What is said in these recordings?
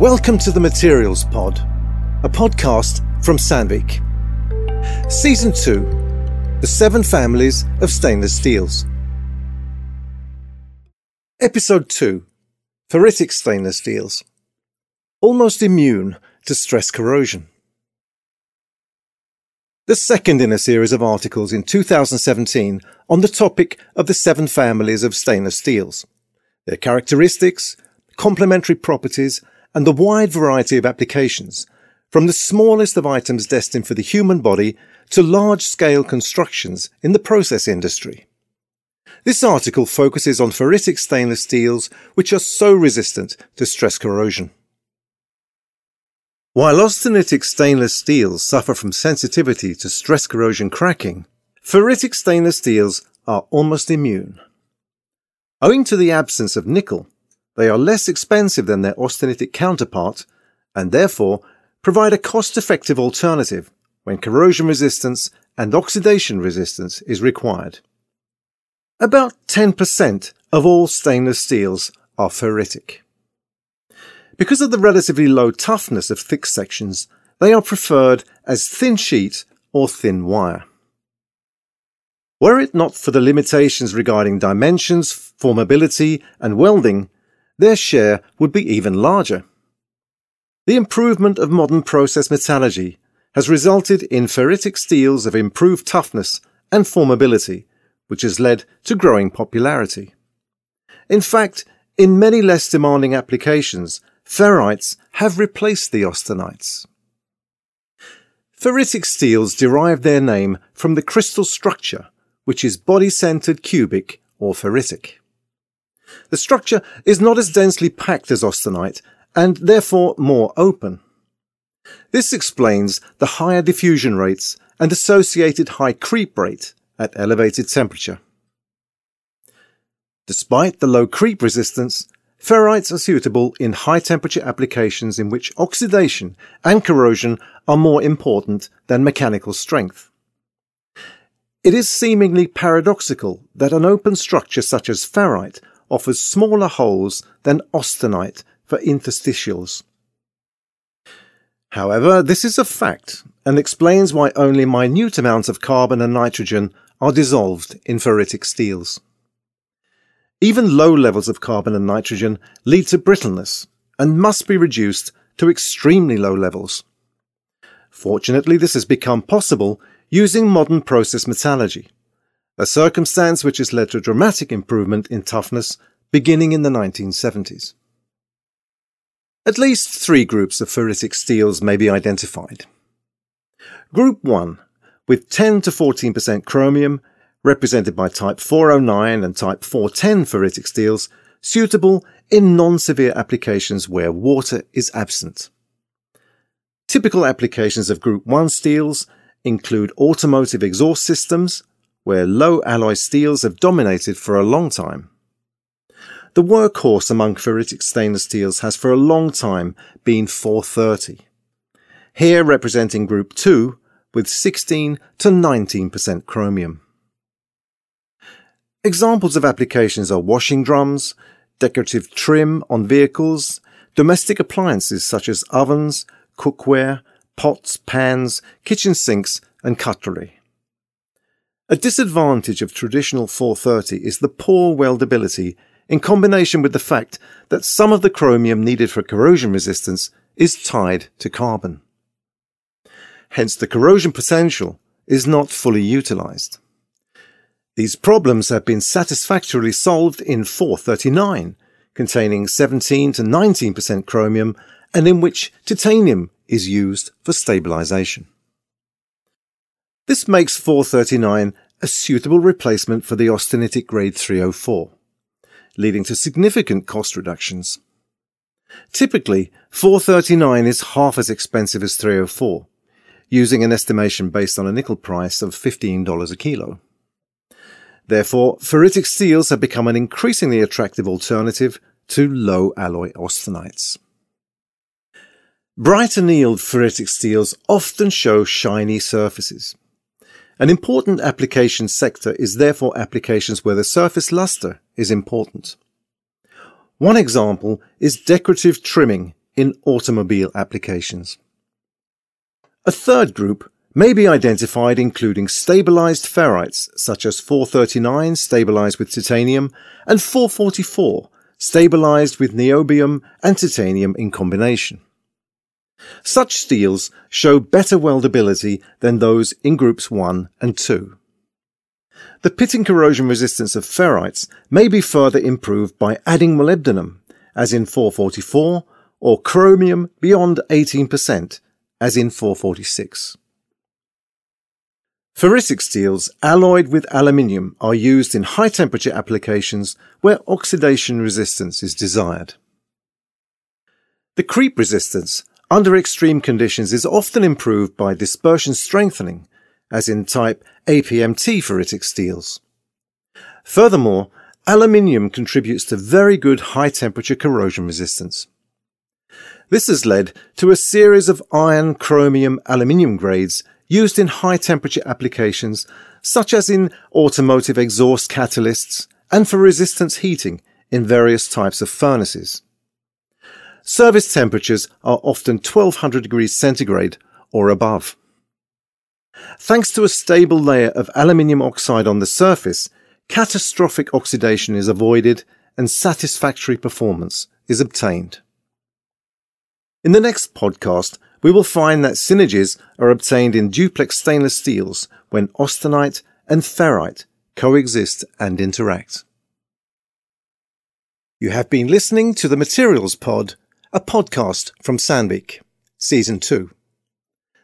Welcome to the Materials Pod, a podcast from Sandvik. Season 2 The Seven Families of Stainless Steels. Episode 2 Ferritic Stainless Steels. Almost immune to stress corrosion. The second in a series of articles in 2017 on the topic of the seven families of stainless steels, their characteristics, complementary properties, and the wide variety of applications, from the smallest of items destined for the human body to large-scale constructions in the process industry. This article focuses on ferritic stainless steels which are so resistant to stress corrosion. While austenitic stainless steels suffer from sensitivity to stress corrosion cracking, ferritic stainless steels are almost immune. Owing to the absence of nickel, they are less expensive than their austenitic counterpart and therefore provide a cost-effective alternative when corrosion resistance and oxidation resistance is required. About 10% of all stainless steels are ferritic. Because of the relatively low toughness of thick sections, they are preferred as thin sheet or thin wire. Were it not for the limitations regarding dimensions, formability, and welding, their share would be even larger. The improvement of modern process metallurgy has resulted in ferritic steels of improved toughness and formability, which has led to growing popularity. In fact, in many less demanding applications, ferrites have replaced the austenites. Ferritic steels derive their name from the crystal structure, which is body-centered cubic or ferritic. The structure is not as densely packed as austenite and therefore more open. This explains the higher diffusion rates and associated high creep rate at elevated temperature. Despite the low creep resistance, ferrites are suitable in high temperature applications in which oxidation and corrosion are more important than mechanical strength. It is seemingly paradoxical that an open structure such as ferrite offers smaller holes than austenite for interstitials. However, this is a fact and explains why only minute amounts of carbon and nitrogen are dissolved in ferritic steels. Even low levels of carbon and nitrogen lead to brittleness and must be reduced to extremely low levels. Fortunately, this has become possible using modern process metallurgy a circumstance which has led to a dramatic improvement in toughness beginning in the 1970s. At least three groups of ferritic steels may be identified. Group 1, with 10 to 14% chromium, represented by type 409 and type 410 ferritic steels, suitable in non-severe applications where water is absent. Typical applications of Group 1 steels include automotive exhaust systems, where low alloy steels have dominated for a long time. The workhorse among ferritic stainless steels has for a long time been 430. Here representing group 2 with 16 to 19% chromium. Examples of applications are washing drums, decorative trim on vehicles, domestic appliances such as ovens, cookware, pots, pans, kitchen sinks, and cutlery. A disadvantage of traditional 430 is the poor weldability in combination with the fact that some of the chromium needed for corrosion resistance is tied to carbon. Hence the corrosion potential is not fully utilized. These problems have been satisfactorily solved in 439, containing 17 to 19% chromium and in which titanium is used for stabilization. This makes 439 a suitable replacement for the austenitic grade 304, leading to significant cost reductions. Typically, 439 is half as expensive as 304, using an estimation based on a nickel price of $15 a kilo. Therefore, ferritic steels have become an increasingly attractive alternative to low alloy austenites. Bright annealed ferritic steels often show shiny surfaces. An important application sector is therefore applications where the surface luster is important. One example is decorative trimming in automobile applications. A third group may be identified including stabilized ferrites such as 439 stabilized with titanium and 444 stabilized with niobium and titanium in combination. Such steels show better weldability than those in groups 1 and 2. The pitting corrosion resistance of ferrites may be further improved by adding molybdenum, as in 444, or chromium beyond 18%, as in 446. Ferritic steels alloyed with aluminium are used in high temperature applications where oxidation resistance is desired. The creep resistance under extreme conditions is often improved by dispersion strengthening, as in type APMT ferritic steels. Furthermore, aluminium contributes to very good high temperature corrosion resistance. This has led to a series of iron chromium aluminium grades used in high temperature applications such as in automotive exhaust catalysts and for resistance heating in various types of furnaces. Service temperatures are often 1200 degrees centigrade or above. Thanks to a stable layer of aluminium oxide on the surface, catastrophic oxidation is avoided and satisfactory performance is obtained. In the next podcast, we will find that synergies are obtained in duplex stainless steels when austenite and ferrite coexist and interact. You have been listening to the Materials Pod, a podcast from Sandvik, Season 2.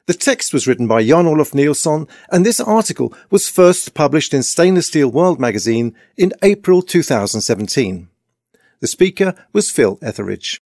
The text was written by Jan Olof Nilsson, and this article was first published in Stainless Steel World magazine in April 2017. The speaker was Phil Etheridge.